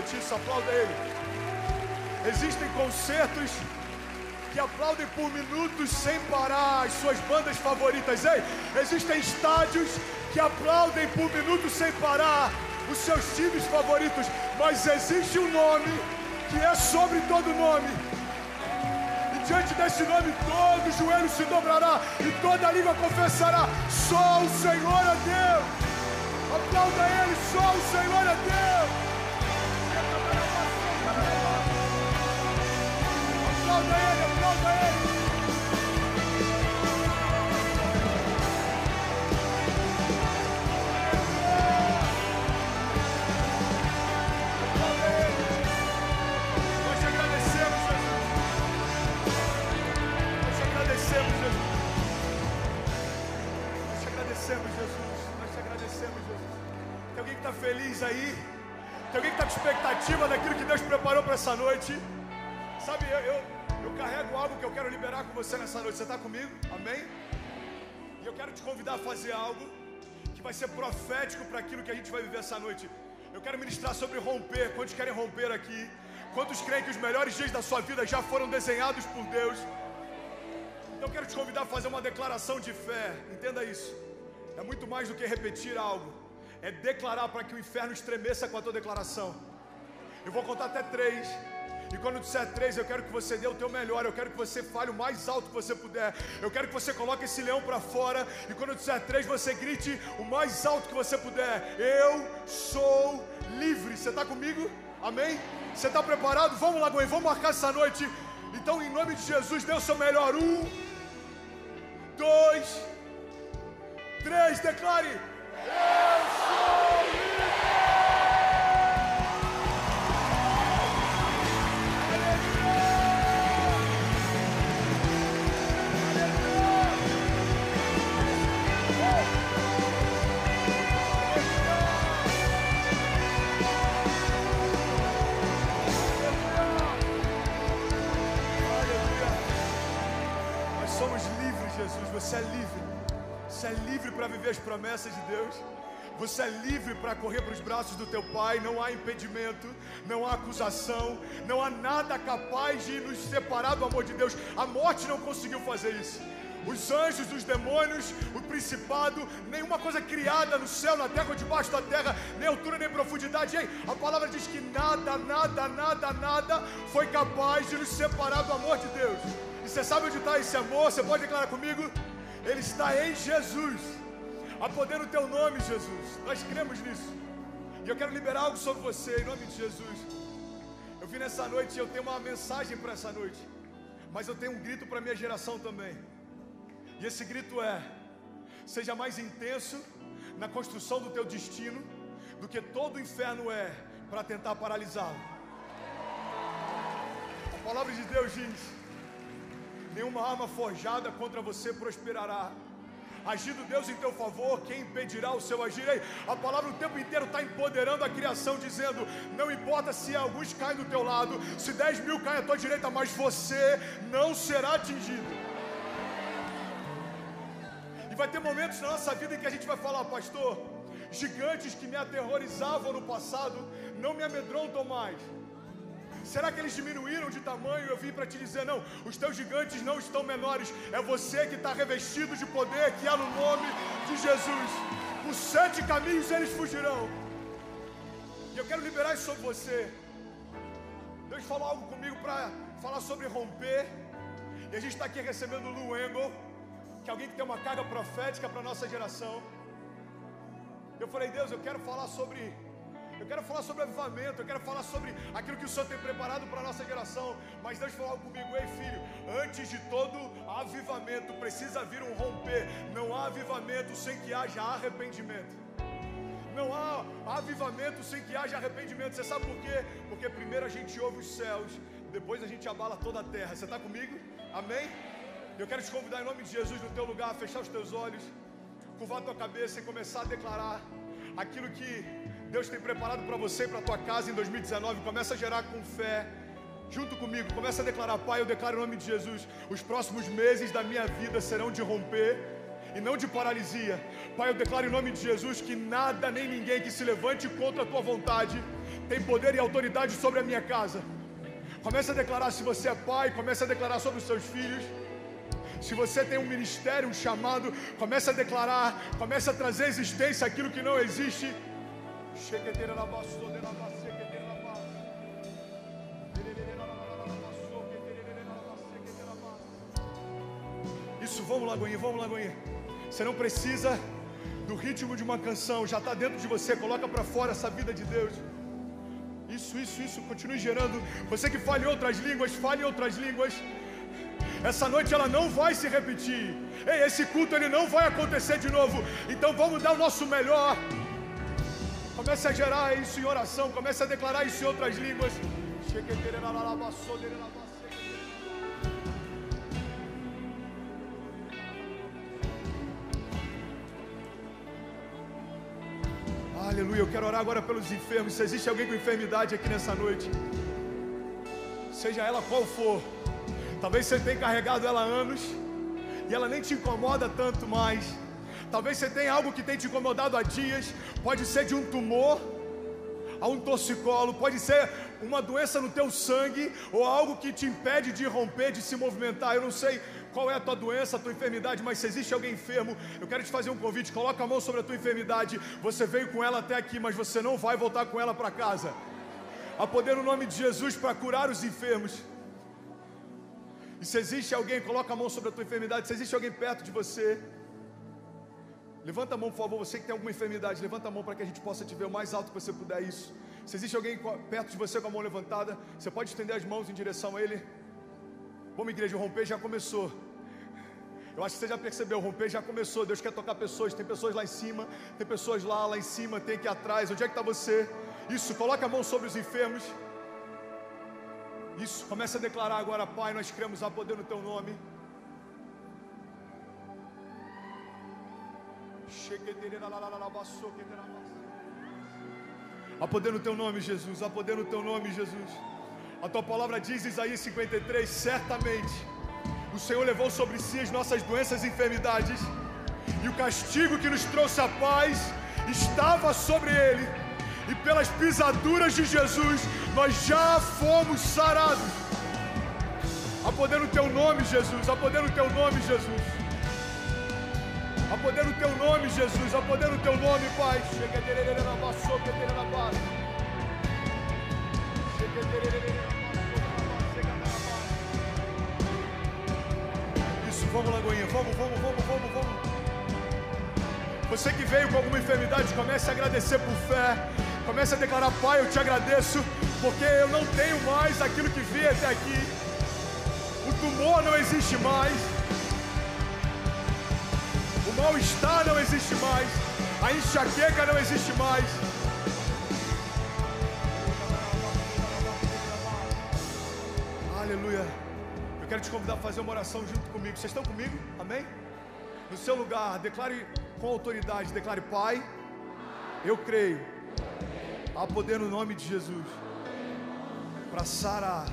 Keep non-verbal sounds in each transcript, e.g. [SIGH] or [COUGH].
Isso, aplauda ele. Existem concertos que aplaudem por minutos sem parar as suas bandas favoritas. Ei, existem estádios que aplaudem por minutos sem parar os seus times favoritos, mas existe um nome que é sobre todo nome. E diante desse nome, todo joelho se dobrará e toda língua confessará: só o Senhor é Deus. Aplauda Ele, só o Senhor é Deus. Aplauda Ele, aplauda Ele. Agradecemos, Jesus. Nós te agradecemos, Jesus. Tem alguém que está feliz aí? Tem alguém que está com expectativa daquilo que Deus preparou para essa noite? Sabe, eu, eu, algo que eu quero liberar com você nessa noite. Você está comigo? Amém? E eu quero te convidar a fazer algo que vai ser profético para aquilo que a gente vai viver essa noite. Eu quero ministrar sobre romper. Quantos querem romper aqui? Quantos creem que os melhores dias da sua vida já foram desenhados por Deus? Então eu quero te convidar a fazer uma declaração de fé. Entenda isso. É muito mais do que repetir algo. É declarar para que o inferno estremeça com a tua declaração. Eu vou contar até três. E quando disser três, eu quero que você dê o teu melhor. Eu quero que você fale o mais alto que você puder. Eu quero que você coloque esse leão para fora. E quando disser três, você grite o mais alto que você puder. Eu sou livre. Você está comigo? Amém? Você está preparado? Vamos lá, Gwen. Vamos marcar essa noite. Então, em nome de Jesus, dê o seu melhor. Um, dois, três. Declare. Eu sou Jesus. Você é livre. Você é livre para viver as promessas de Deus. Você é livre para correr para os braços do teu Pai. Não há impedimento, não há acusação, não há nada capaz de nos separar do amor de Deus. A morte não conseguiu fazer isso. Os anjos, os demônios, o principado, nenhuma coisa criada no céu, na terra ou debaixo da terra, nem altura nem profundidade. Ei, a palavra diz que nada, nada, nada, nada foi capaz de nos separar do amor de Deus. E você sabe onde está esse amor? Você pode declarar comigo? Ele está em Jesus. Há poder no teu nome, Jesus. Nós cremos nisso. E eu quero liberar algo sobre você, em nome de Jesus. Eu vim nessa noite e eu tenho uma mensagem para essa noite. Mas eu tenho um grito para minha geração também. E esse grito é: seja mais intenso na construção do teu destino do que todo o inferno é para tentar paralisá-lo. A palavra de Deus diz: nenhuma arma forjada contra você prosperará. Agindo Deus em teu favor, quem impedirá o seu agir? Ei, a palavra o tempo inteiro está empoderando a criação, dizendo: não importa se alguns caem do teu lado, se dez mil caem à tua direita, mas você não será atingido. E vai ter momentos na nossa vida em que a gente vai falar, pastor, gigantes que me aterrorizavam no passado não me amedrontam mais. Será que eles diminuíram de tamanho? Eu vim para te dizer, não, os teus gigantes não estão menores, é você que está revestido de poder que há no nome de Jesus. Por sete caminhos eles fugirão. E eu quero liberar isso sobre você. Deus falou algo comigo para falar sobre romper. E a gente está aqui recebendo o Lu Engel, que é alguém que tem uma carga profética para a nossa geração. Eu falei, Deus, eu quero falar sobre. Eu quero falar sobre avivamento, eu quero falar sobre aquilo que o Senhor tem preparado para a nossa geração. Mas Deus falou comigo, ei filho, antes de todo avivamento precisa vir um romper. Não há avivamento sem que haja arrependimento. Não há avivamento sem que haja arrependimento. Você sabe por quê? Porque primeiro a gente ouve os céus, depois a gente abala toda a terra. Você está comigo? Amém? Eu quero te convidar em nome de Jesus no teu lugar, fechar os teus olhos, curvar a tua cabeça e começar a declarar aquilo que Deus tem preparado para você e para a tua casa em 2019. Começa a gerar com fé. Junto comigo, começa a declarar, Pai, eu declaro em nome de Jesus, os próximos meses da minha vida serão de romper e não de paralisia. Pai, eu declaro em nome de Jesus que nada nem ninguém que se levante contra a tua vontade tem poder e autoridade sobre a minha casa. Comece a declarar se você é pai, comece a declarar sobre os seus filhos. Se você tem um ministério, um chamado, comece a declarar, comece a trazer existência aquilo que não existe. Isso, vamos lá, Goinha, vamos lá, Goinha. Você não precisa do ritmo de uma canção, já está dentro de você, coloca para fora essa vida de Deus. Isso, isso, isso, continue gerando. Você que fale outras línguas, fale outras línguas. Essa noite ela não vai se repetir. Ei, esse culto ele não vai acontecer de novo. Então vamos dar o nosso melhor. Comece a gerar isso em oração, comece a declarar isso em outras línguas. Aleluia, eu quero orar agora pelos enfermos. Se existe alguém com enfermidade aqui nessa noite, seja ela qual for, talvez você tenha carregado ela há anos e ela nem te incomoda tanto mais. Talvez você tenha algo que tem te incomodado há dias, pode ser de um tumor a um torcicolo, pode ser uma doença no teu sangue ou algo que te impede de romper, de se movimentar. Eu não sei qual é a tua doença, a tua enfermidade, mas se existe alguém enfermo, eu quero te fazer um convite. Coloca a mão sobre a tua enfermidade. Você veio com ela até aqui, mas você não vai voltar com ela para casa. Há poder no nome de Jesus para curar os enfermos. E se existe alguém, coloca a mão sobre a tua enfermidade. Se existe alguém perto de você, levanta a mão, por favor. Você que tem alguma enfermidade, levanta a mão para que a gente possa te ver o mais alto que você puder. Isso. Se existe alguém perto de você com a mão levantada, você pode estender as mãos em direção a ele. Vamos, igreja, o romper já começou. Eu acho que você já percebeu, o romper já começou. Deus quer tocar pessoas. Tem pessoas lá em cima, tem pessoas lá, lá em cima, tem aqui atrás. Onde é que está você? Isso, coloca a mão sobre os enfermos. Isso, começa a declarar agora, Pai, nós queremos a poder no Teu nome. A poder no Teu nome, Jesus. A poder no Teu nome, Jesus. A tua palavra diz, Isaías 53, certamente o Senhor levou sobre si as nossas doenças e enfermidades, e o castigo que nos trouxe a paz estava sobre ele, e pelas pisaduras de Jesus nós já fomos sarados. A poder no teu nome, Jesus, a poder no teu nome, Jesus. Poder no teu nome, Jesus, a poder no teu nome, Pai. Isso, vamos Lagoinha, vamos, vamos, vamos, vamos, vamos. Você que veio com alguma enfermidade, comece a agradecer por fé. Comece a declarar, Pai, eu te agradeço, porque eu não tenho mais aquilo que vi até aqui. O tumor não existe mais. Mal-estar não existe mais. A enxaqueca não existe mais. Aleluia. Eu quero te convidar a fazer uma oração junto comigo. Vocês estão comigo? Amém? No seu lugar, declare com autoridade: declare, Pai, eu creio. Há poder no nome de Jesus para sarar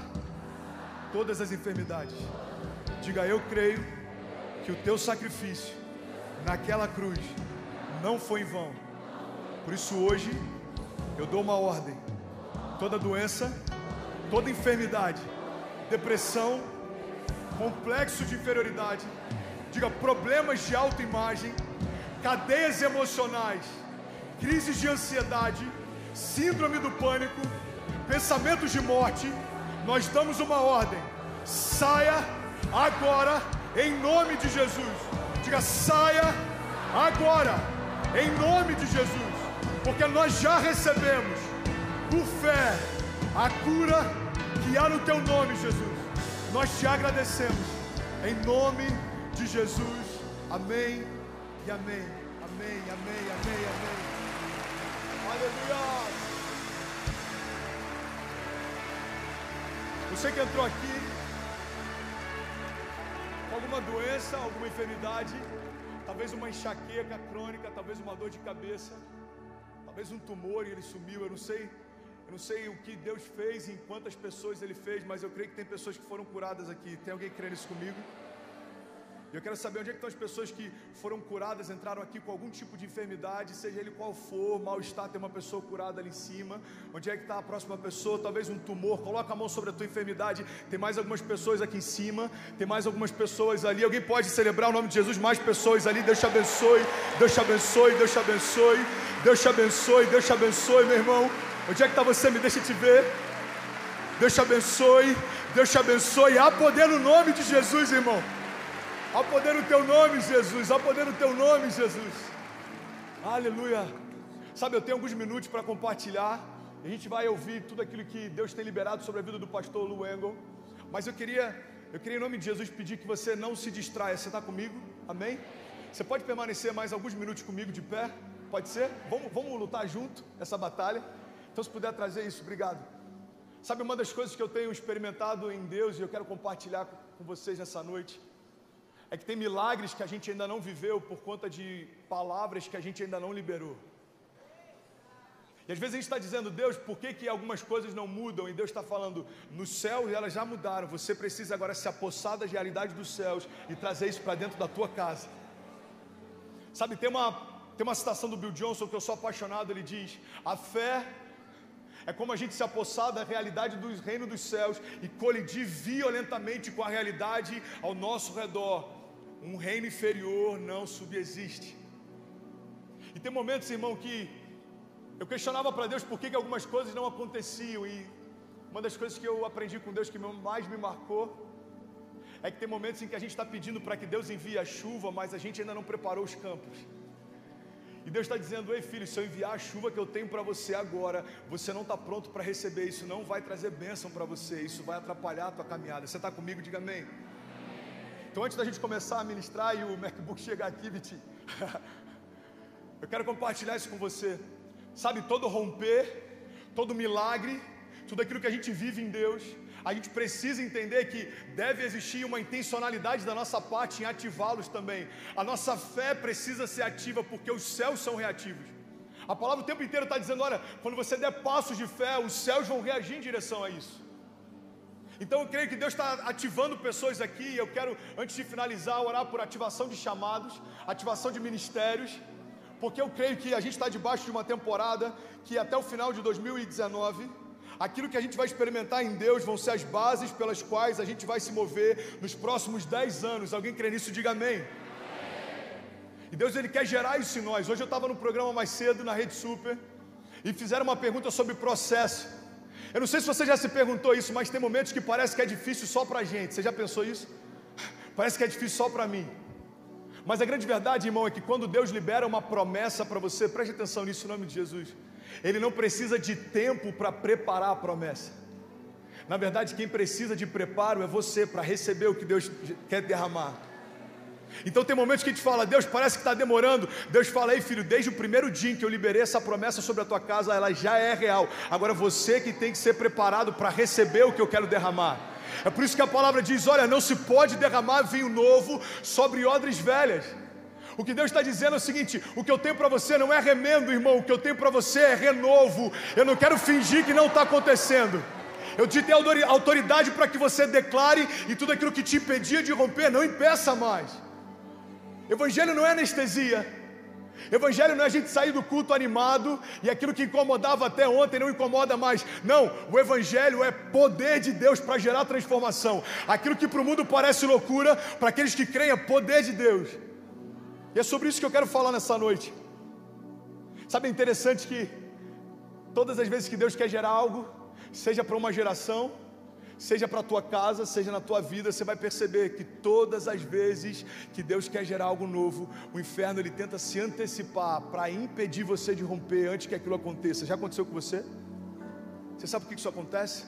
todas as enfermidades. Diga, eu creio que o teu sacrifício naquela cruz não foi em vão. Por isso hoje eu dou uma ordem. Toda doença, toda enfermidade depressão, complexo de inferioridade, diga problemas de autoimagem, cadeias emocionais, crises de ansiedade, síndrome do pânico, pensamentos de morte, nós damos uma ordem: saia agora em nome de Jesus. Diga, saia agora em nome de Jesus, porque nós já recebemos por fé a cura que há no teu nome, Jesus. Nós te agradecemos. Em nome de Jesus. Amém e amém. Amém, amém, amém, amém. Aleluia. Você que entrou aqui alguma doença, alguma enfermidade, talvez uma enxaqueca crônica, talvez uma dor de cabeça, talvez um tumor e ele sumiu, eu não sei eu não sei o que Deus fez, em quantas pessoas Ele fez, mas eu creio que tem pessoas que foram curadas aqui. Tem alguém crendo isso comigo? Eu quero saber onde é que estão as pessoas que foram curadas, entraram aqui com algum tipo de enfermidade, seja ele qual for, mal-estar, tem uma pessoa curada ali em cima. Onde é que está a próxima pessoa? Talvez um tumor. Coloca a mão sobre a tua enfermidade. Tem mais algumas pessoas aqui em cima. Tem mais algumas pessoas ali. Alguém pode celebrar o nome de Jesus? Mais pessoas ali. Deus te abençoe. Deus te abençoe. Deus te abençoe. Deus te abençoe. Deus te abençoe, meu irmão. Onde é que está você? Me deixa te ver. Deus te abençoe. Deus te abençoe. Há poder no nome de Jesus, irmão. Há poder no teu nome, Jesus. Há poder no teu nome, Jesus. Aleluia. Sabe, eu tenho alguns minutos para compartilhar. A gente vai ouvir tudo aquilo que Deus tem liberado sobre a vida do pastor Lu Engel. Mas eu queria, eu queria em nome de Jesus pedir que você não se distraia. Você está comigo? Amém? Você pode permanecer mais alguns minutos comigo de pé? Pode ser? Vamos, vamos lutar junto essa batalha. Então, se puder trazer isso, obrigado. Sabe, uma das coisas que eu tenho experimentado em Deus e eu quero compartilhar com vocês nessa noite é que tem milagres que a gente ainda não viveu por conta de palavras que a gente ainda não liberou. E às vezes a gente está dizendo, Deus, por que, que algumas coisas não mudam? E Deus está falando, nos céus elas já mudaram. Você precisa agora se apossar das realidades dos céus e trazer isso para dentro da tua casa. Sabe, tem uma, tem uma citação do Bill Johnson que eu sou apaixonado. Ele diz: A fé é como a gente se apossar da realidade do reino dos céus e colidir violentamente com a realidade ao nosso redor um reino inferior não subexiste. E tem momentos, irmão, que eu questionava para Deus por que, que algumas coisas não aconteciam. E uma das coisas que eu aprendi com Deus que mais me marcou é que tem momentos em que a gente está pedindo para que Deus envie a chuva, mas a gente ainda não preparou os campos. E Deus está dizendo: Ei filho, se eu enviar a chuva que eu tenho para você agora, você não está pronto para receber isso, não vai trazer bênção para você, isso vai atrapalhar a tua caminhada. Você está comigo? Diga amém. Então, antes da gente começar a ministrar e o MacBook chegar aqui, Viti, [LAUGHS] eu quero compartilhar isso com você. Sabe, todo romper, todo milagre, tudo aquilo que a gente vive em Deus, a gente precisa entender que deve existir uma intencionalidade da nossa parte em ativá-los também. A nossa fé precisa ser ativa porque os céus são reativos. A palavra o tempo inteiro está dizendo: olha, quando você der passos de fé, os céus vão reagir em direção a isso. Então eu creio que Deus está ativando pessoas aqui. Eu quero, antes de finalizar, orar por ativação de chamados, ativação de ministérios, porque eu creio que a gente está debaixo de uma temporada que até o final de 2019, aquilo que a gente vai experimentar em Deus vão ser as bases pelas quais a gente vai se mover nos próximos 10 anos. Alguém crê nisso? Diga amém. E Deus ele quer gerar isso em nós. Hoje eu estava no programa mais cedo na Rede Super e fizeram uma pergunta sobre processo. Eu não sei se você já se perguntou isso, mas tem momentos que parece que é difícil só para a gente. Você já pensou isso? Parece que é difícil só para mim. Mas a grande verdade, irmão, é que quando Deus libera uma promessa para você, preste atenção nisso em nome de Jesus. Ele não precisa de tempo para preparar a promessa. Na verdade, quem precisa de preparo é você para receber o que Deus quer derramar. Então tem momentos que a gente fala, Deus, parece que está demorando. Deus fala, ei filho, desde o primeiro dia em que eu liberei essa promessa sobre a tua casa, ela já é real. Agora você que tem que ser preparado para receber o que eu quero derramar. É por isso que a palavra diz: olha, não se pode derramar vinho novo sobre odres velhas. O que Deus está dizendo é o seguinte: o que eu tenho para você não é remendo, irmão, o que eu tenho para você é renovo. Eu não quero fingir que não está acontecendo. Eu te dei autoridade para que você declare e tudo aquilo que te impedia de romper, não impeça mais. Evangelho não é anestesia. Evangelho não é a gente sair do culto animado e aquilo que incomodava até ontem não incomoda mais. Não, o Evangelho é poder de Deus para gerar transformação. Aquilo que para o mundo parece loucura, para aqueles que creem é poder de Deus. E é sobre isso que eu quero falar nessa noite. Sabe, é interessante que todas as vezes que Deus quer gerar algo, seja para uma geração, seja para a tua casa, seja na tua vida, você vai perceber que todas as vezes que Deus quer gerar algo novo, o inferno ele tenta se antecipar para impedir você de romper antes que aquilo aconteça. Já aconteceu com você? Você sabe por que isso acontece?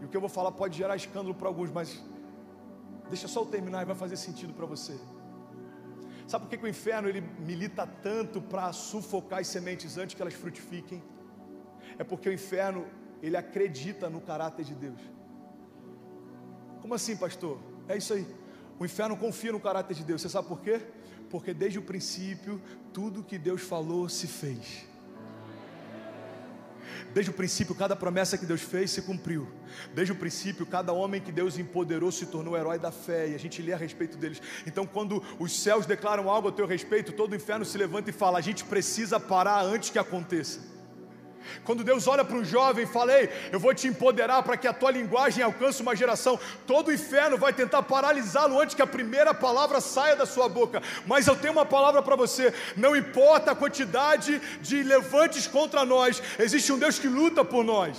E o que eu vou falar pode gerar escândalo para alguns, mas deixa só eu terminar e vai fazer sentido para você. Sabe por que, que o inferno ele milita tanto para sufocar as sementes antes que elas frutifiquem? É porque o inferno ele acredita no caráter de Deus. Como assim, pastor? É isso aí. O inferno confia no caráter de Deus. Você sabe por quê? Porque desde o princípio, tudo que Deus falou se fez. Desde o princípio, cada promessa que Deus fez se cumpriu. Desde o princípio, cada homem que Deus empoderou se tornou herói da fé. E a gente lê a respeito deles. Então, quando os céus declaram algo a teu respeito, todo o inferno se levanta e fala: a gente precisa parar antes que aconteça. Quando Deus olha para um jovem e fala: Ei, eu vou te empoderar para que a tua linguagem alcance uma geração, todo o inferno vai tentar paralisá-lo antes que a primeira palavra saia da sua boca. Mas eu tenho uma palavra para você: não importa a quantidade de levantes contra nós, existe um Deus que luta por nós.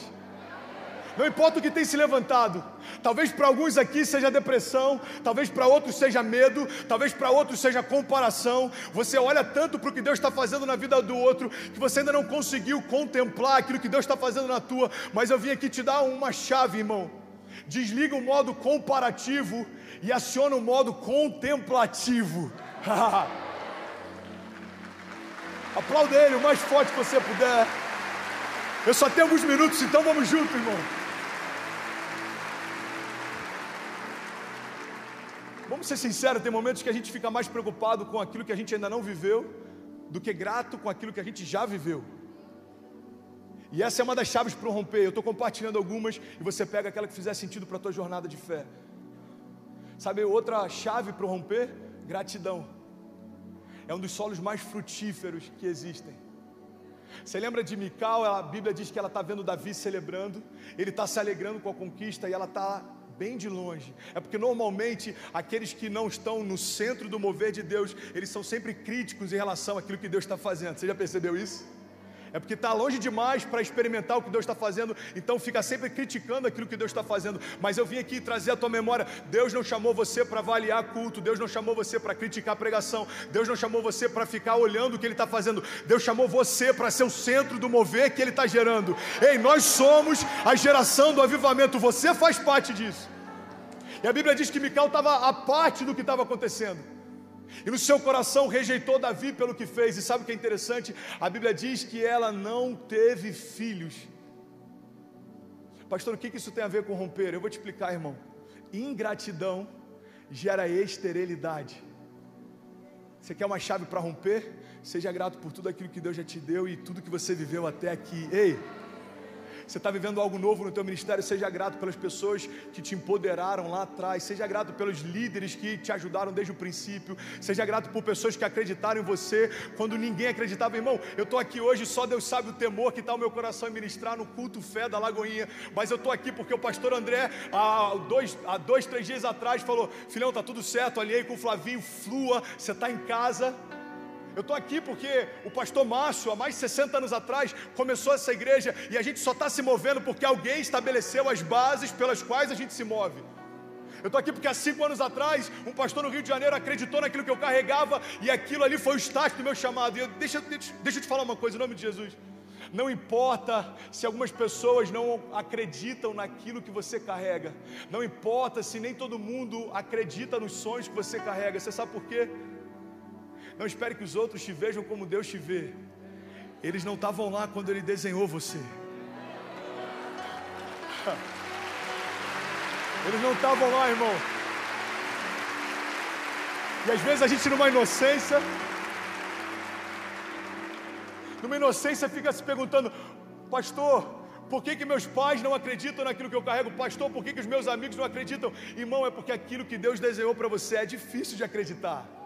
Não importa o que tem se levantado. Talvez para alguns aqui seja depressão, talvez para outros seja medo, talvez para outros seja comparação. Você olha tanto para o que Deus está fazendo na vida do outro que você ainda não conseguiu contemplar aquilo que Deus está fazendo na tua. Mas eu vim aqui te dar uma chave, irmão. Desliga o modo comparativo e aciona o modo contemplativo. [LAUGHS] Aplauda ele o mais forte que você puder. Eu só tenho alguns minutos, então vamos junto, irmão. Vamos ser sinceros, tem momentos que a gente fica mais preocupado com aquilo que a gente ainda não viveu do que grato com aquilo que a gente já viveu. E essa é uma das chaves para romper. Eu estou compartilhando algumas e você pega aquela que fizer sentido para a tua jornada de fé. Sabe outra chave para romper? Gratidão. É um dos solos mais frutíferos que existem. Você lembra de Mical? A Bíblia diz que ela está vendo Davi celebrando, ele está se alegrando com a conquista e ela está bem de longe. É porque normalmente aqueles que não estão no centro do mover de Deus, eles são sempre críticos em relação àquilo que Deus está fazendo. Você já percebeu isso? É porque está longe demais para experimentar o que Deus está fazendo, então fica sempre criticando aquilo que Deus está fazendo. Mas eu vim aqui trazer a tua memória: Deus não chamou você para avaliar culto, Deus não chamou você para criticar pregação, Deus não chamou você para ficar olhando o que Ele está fazendo, Deus chamou você para ser o centro do mover que Ele está gerando. Ei, nós somos a geração do avivamento, você faz parte disso. E a Bíblia diz que Mical estava a parte do que estava acontecendo. E no seu coração rejeitou Davi pelo que fez. E sabe o que é interessante? A Bíblia diz que ela não teve filhos. Pastor, o que isso tem a ver com romper? Eu vou te explicar, irmão. Ingratidão gera esterilidade. Você quer uma chave para romper? Seja grato por tudo aquilo que Deus já te deu e tudo que você viveu até aqui. Ei, você está vivendo algo novo no teu ministério, seja grato pelas pessoas que te empoderaram lá atrás, seja grato pelos líderes que te ajudaram desde o princípio, seja grato por pessoas que acreditaram em você quando ninguém acreditava, irmão. Eu estou aqui hoje, só Deus sabe o temor que está o meu coração em ministrar no culto fé da Lagoinha, mas eu estou aqui porque o pastor André, há dois, há dois três dias atrás, falou: Filhão, tá tudo certo, alinhei com o Flavinho, flua, você está em casa. Eu estou aqui porque o pastor Márcio, há mais de 60 anos atrás, começou essa igreja e a gente só está se movendo porque alguém estabeleceu as bases pelas quais a gente se move. Eu estou aqui porque há cinco anos atrás, um pastor no Rio de Janeiro acreditou naquilo que eu carregava e aquilo ali foi o start do meu chamado. E eu, deixa, deixa, deixa eu te falar uma coisa em nome de Jesus. Não importa se algumas pessoas não acreditam naquilo que você carrega. Não importa se nem todo mundo acredita nos sonhos que você carrega. Você sabe por quê? Não espere que os outros te vejam como Deus te vê. Eles não estavam lá quando Ele desenhou você. [LAUGHS] Eles não estavam lá, irmão. E às vezes a gente, numa inocência, numa inocência, fica se perguntando: Pastor, por que, que meus pais não acreditam naquilo que eu carrego? Pastor, por que, que os meus amigos não acreditam? Irmão, é porque aquilo que Deus desenhou para você é difícil de acreditar.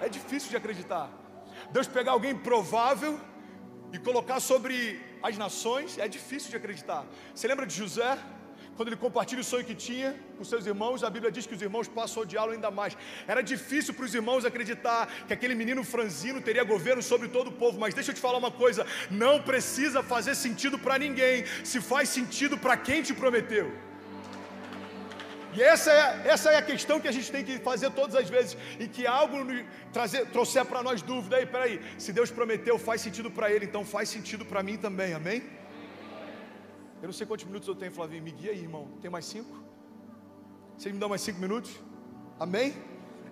É difícil de acreditar. Deus pegar alguém provável e colocar sobre as nações, é difícil de acreditar. Você lembra de José? Quando ele compartilha o sonho que tinha com seus irmãos, a Bíblia diz que os irmãos passam a odiá-lo ainda mais. Era difícil para os irmãos acreditar que aquele menino franzino teria governo sobre todo o povo. Mas deixa eu te falar uma coisa: não precisa fazer sentido para ninguém, se faz sentido para quem te prometeu. E essa é, essa é a questão que a gente tem que fazer todas as vezes, e que algo trazer, trouxer para nós dúvida. Aí, peraí, se Deus prometeu, faz sentido para Ele, então faz sentido para mim também, amém? Eu não sei quantos minutos eu tenho, Flavinho, me guia aí, irmão. Tem mais cinco? Vocês me dão mais cinco minutos? Amém?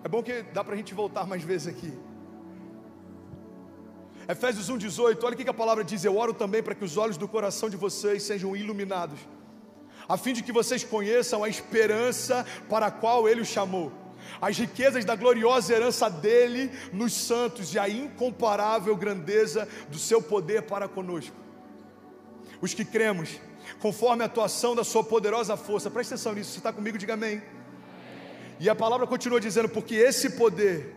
É bom que dá para a gente voltar mais vezes aqui. Efésios 1,18, olha o que a palavra diz: Eu oro também para que os olhos do coração de vocês sejam iluminados a fim de que vocês conheçam a esperança para a qual Ele os chamou, as riquezas da gloriosa herança dele nos santos e a incomparável grandeza do seu poder para conosco. os que cremos, conforme a atuação da Sua poderosa força. Presta atenção nisso, você está comigo? Diga amém. E a palavra continua dizendo: porque esse poder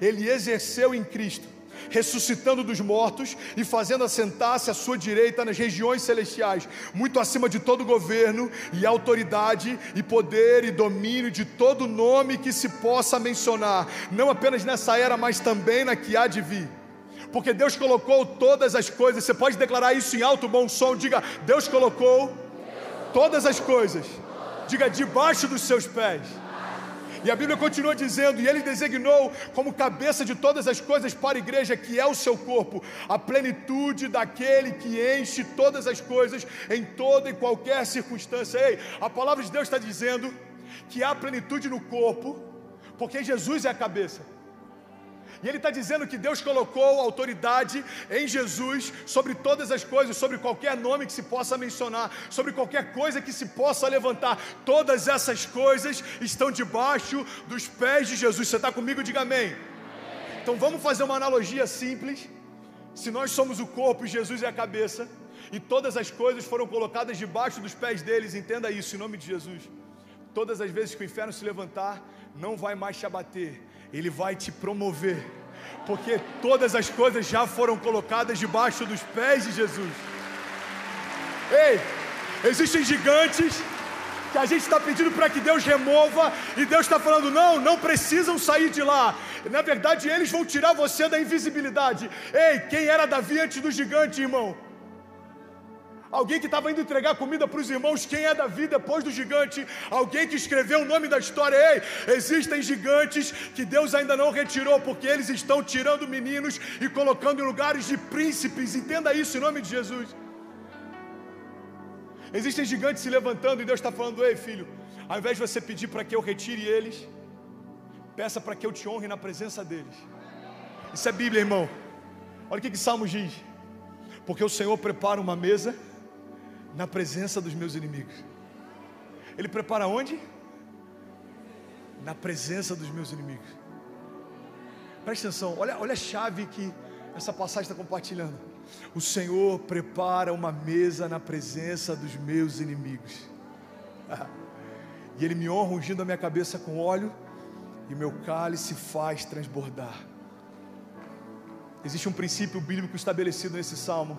Ele exerceu em Cristo ressuscitando dos mortos e fazendo assentar-se à sua direita nas regiões celestiais, muito acima de todo governo e autoridade e poder e domínio de todo nome que se possa mencionar, não apenas nessa era, mas também na que há de vir. Porque Deus colocou todas as coisas, você pode declarar isso em alto bom som, diga: Deus colocou todas as coisas, diga debaixo dos seus pés. E a Bíblia continua dizendo: E ele designou como cabeça de todas as coisas para a igreja, que é o seu corpo, a plenitude daquele que enche todas as coisas em toda e qualquer circunstância. Ei, a palavra de Deus está dizendo que há plenitude no corpo, porque Jesus é a cabeça. E ele está dizendo que Deus colocou autoridade em Jesus sobre todas as coisas, sobre qualquer nome que se possa mencionar, sobre qualquer coisa que se possa levantar. Todas essas coisas estão debaixo dos pés de Jesus. Você está comigo? Diga amém. Então vamos fazer uma analogia simples. Se nós somos o corpo e Jesus é a cabeça, e todas as coisas foram colocadas debaixo dos pés deles, entenda isso em nome de Jesus. Todas as vezes que o inferno se levantar, não vai mais te abater, ele vai te promover, porque todas as coisas já foram colocadas debaixo dos pés de Jesus. Ei, existem gigantes que a gente está pedindo para que Deus remova, e Deus está falando: não, não precisam sair de lá. Na verdade, eles vão tirar você da invisibilidade. Ei, quem era Davi antes do gigante, irmão? Alguém que estava indo entregar comida para os irmãos, quem é Davi depois do gigante? Alguém que escreveu o nome da história. Ei, existem gigantes que Deus ainda não retirou, porque eles estão tirando meninos e colocando em lugares de príncipes. Entenda isso em nome de Jesus. Existem gigantes se levantando e Deus está falando: Ei, filho, ao invés de você pedir para que eu retire eles, peça para que eu te honre na presença deles. Isso é Bíblia, irmão. Olha o que, que Salmos diz. Porque o Senhor prepara uma mesa na presença dos meus inimigos. Ele prepara onde? Na presença dos meus inimigos. Preste atenção, olha, olha a chave que essa passagem está compartilhando. O Senhor prepara uma mesa na presença dos meus inimigos. [LAUGHS] E Ele me honra ungindo a minha cabeça com óleo, e meu cálice faz transbordar. Existe um princípio bíblico estabelecido nesse salmo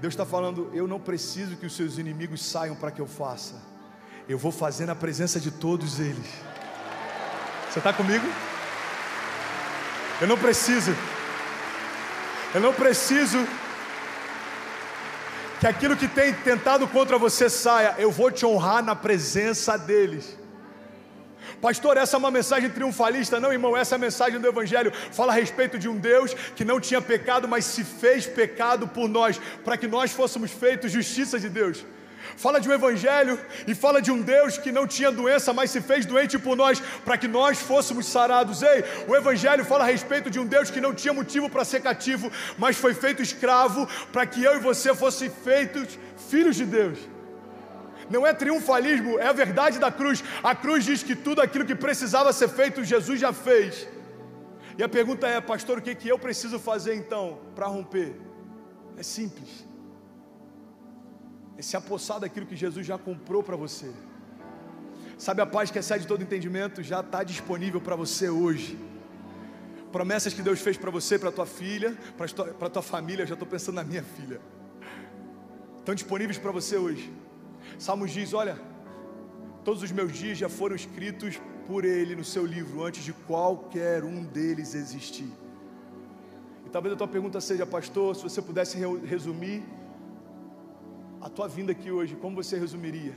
Deus está falando: eu não preciso que os seus inimigos saiam para que eu faça, eu vou fazer na presença de todos eles. Você está comigo? Eu não preciso, eu não preciso que aquilo que tem tentado contra você saia, eu vou te honrar na presença deles. Pastor, essa é uma mensagem triunfalista? Não, irmão, essa é a mensagem do Evangelho. Fala a respeito de um Deus que não tinha pecado, mas se fez pecado por nós, para que nós fôssemos feitos justiça de Deus. Fala de um Evangelho e fala de um Deus que não tinha doença, mas se fez doente por nós, para que nós fôssemos sarados. Ei, o Evangelho fala a respeito de um Deus que não tinha motivo para ser cativo, mas foi feito escravo, para que eu e você fossem feitos filhos de Deus não é triunfalismo, é a verdade da cruz. A cruz diz que tudo aquilo que precisava ser feito, Jesus já fez. E a pergunta é, pastor, o que, que eu preciso fazer então para romper? É simples. É se apossar daquilo que Jesus já comprou para você. Sabe a paz que excede todo entendimento já está disponível para você hoje. Promessas que Deus fez para você, para tua filha, para tua família, já estou pensando na minha filha. Estão disponíveis para você hoje. Salmos diz: Olha, todos os meus dias já foram escritos por Ele no seu livro, antes de qualquer um deles existir. E talvez a tua pergunta seja, pastor, se você pudesse resumir a tua vinda aqui hoje, como você resumiria?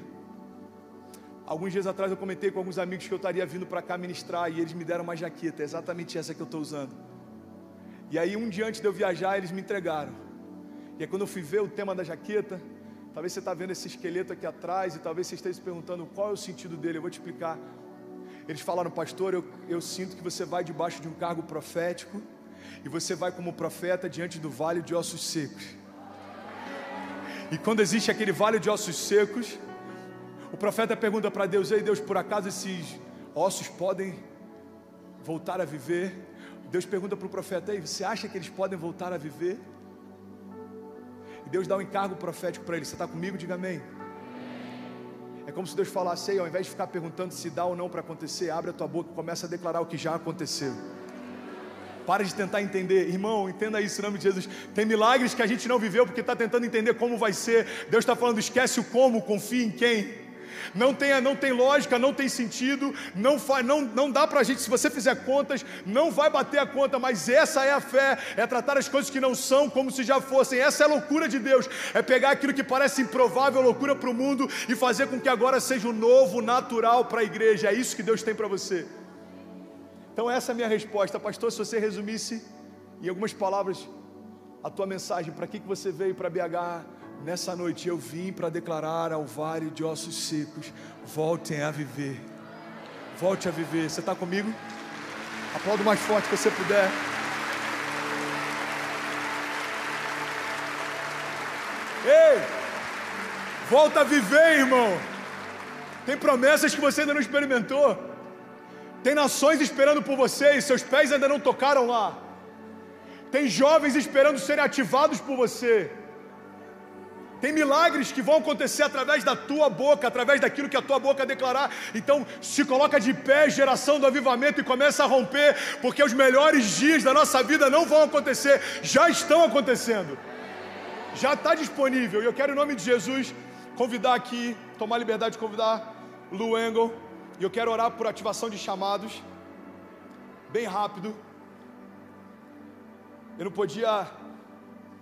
Alguns dias atrás eu comentei com alguns amigos que eu estaria vindo para cá ministrar e eles me deram uma jaqueta, é exatamente essa que eu estou usando. E aí, um dia antes de eu viajar, eles me entregaram. E aí, quando eu fui ver o tema da jaqueta, Talvez você está vendo esse esqueleto aqui atrás e talvez você esteja se perguntando qual é o sentido dele. Eu vou te explicar. Eles falaram, pastor, eu, eu sinto que você vai debaixo de um cargo profético e você vai como profeta diante do vale de ossos secos. E quando existe aquele vale de ossos secos, o profeta pergunta para Deus: Ei Deus, por acaso esses ossos podem voltar a viver? Deus pergunta para o profeta: Ei, você acha que eles podem voltar a viver? E Deus dá um encargo profético para ele. Você está comigo? Diga amém. É como se Deus falasse aí, ao invés de ficar perguntando se dá ou não para acontecer, abre a tua boca e começa a declarar o que já aconteceu. Para de tentar entender, irmão, entenda isso em nome de Jesus. Tem milagres que a gente não viveu porque está tentando entender como vai ser. Deus está falando, esquece o como, confia em quem não tem, não tem lógica, não tem sentido, não, faz, não, não dá para a gente, se você fizer contas, não vai bater a conta, mas essa é a fé, é tratar as coisas que não são como se já fossem, essa é a loucura de Deus, é pegar aquilo que parece improvável, loucura para o mundo e fazer com que agora seja o novo, natural para a igreja, é isso que Deus tem para você. Então essa é a minha resposta, pastor, se você resumisse em algumas palavras a tua mensagem, para que, que você veio para BH, Nessa noite eu vim para declarar ao vale de ossos secos: voltem a viver. Volte a viver. Você está comigo? Aplauda o mais forte que você puder. Ei! Volta a viver, irmão. Tem promessas que você ainda não experimentou. Tem nações esperando por você e seus pés ainda não tocaram lá. Tem jovens esperando serem ativados por você. Tem milagres que vão acontecer através da tua boca, através daquilo que a tua boca declarar. Então, se coloca de pé, geração do avivamento, e começa a romper, porque os melhores dias da nossa vida não vão acontecer, já estão acontecendo. Já está disponível. E eu quero, em nome de Jesus, convidar aqui, tomar liberdade de convidar Lu Engel. E eu quero orar por ativação de chamados, bem rápido. Eu não podia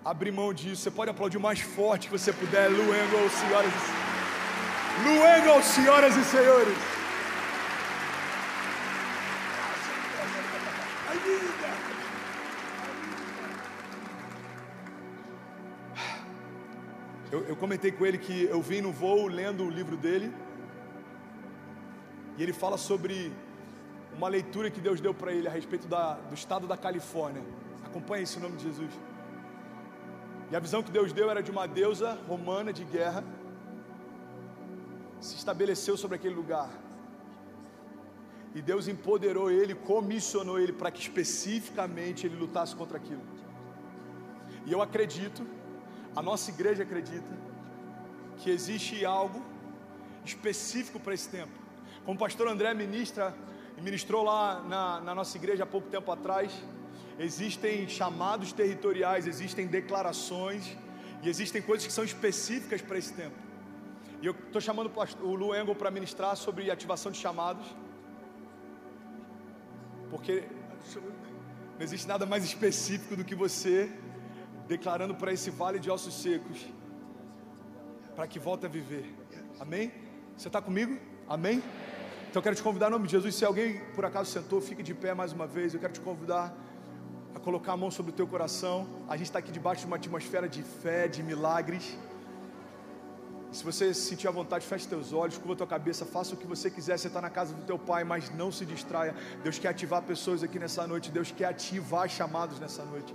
abrir mão disso. Você pode aplaudir o mais forte que você puder. Lu Engel, senhoras e Lu Engel, senhoras e senhores. Eu, eu, comentei com ele que eu vim no voo lendo o livro dele. E ele fala sobre uma leitura que Deus deu para ele a respeito da, do estado da Califórnia. Acompanhe esse nome de Jesus. E a visão que Deus deu era de uma deusa romana de guerra, se estabeleceu sobre aquele lugar. E Deus empoderou ele, comissionou ele para que especificamente ele lutasse contra aquilo. E eu acredito, a nossa igreja acredita, que existe algo específico para esse tempo. Como o pastor André ministra, ministrou lá na, na nossa igreja há pouco tempo atrás, existem chamados territoriais, existem declarações e existem coisas que são específicas para esse tempo. E eu estou chamando o Lu Engel para ministrar sobre ativação de chamados, porque não existe nada mais específico do que você declarando para esse vale de ossos secos, para que volte a viver. Amém? Você está comigo? Amém? Então eu quero te convidar em nome de Jesus. Se alguém por acaso sentou, fique de pé mais uma vez. Eu quero te convidar a colocar a mão sobre o teu coração. A gente está aqui debaixo de uma atmosfera de fé, de milagres. Se você se sentir à vontade, feche teus olhos, curva tua cabeça, faça o que você quiser. Você está na casa do teu pai, mas não se distraia. Deus quer ativar pessoas aqui nessa noite. Deus quer ativar chamados nessa noite.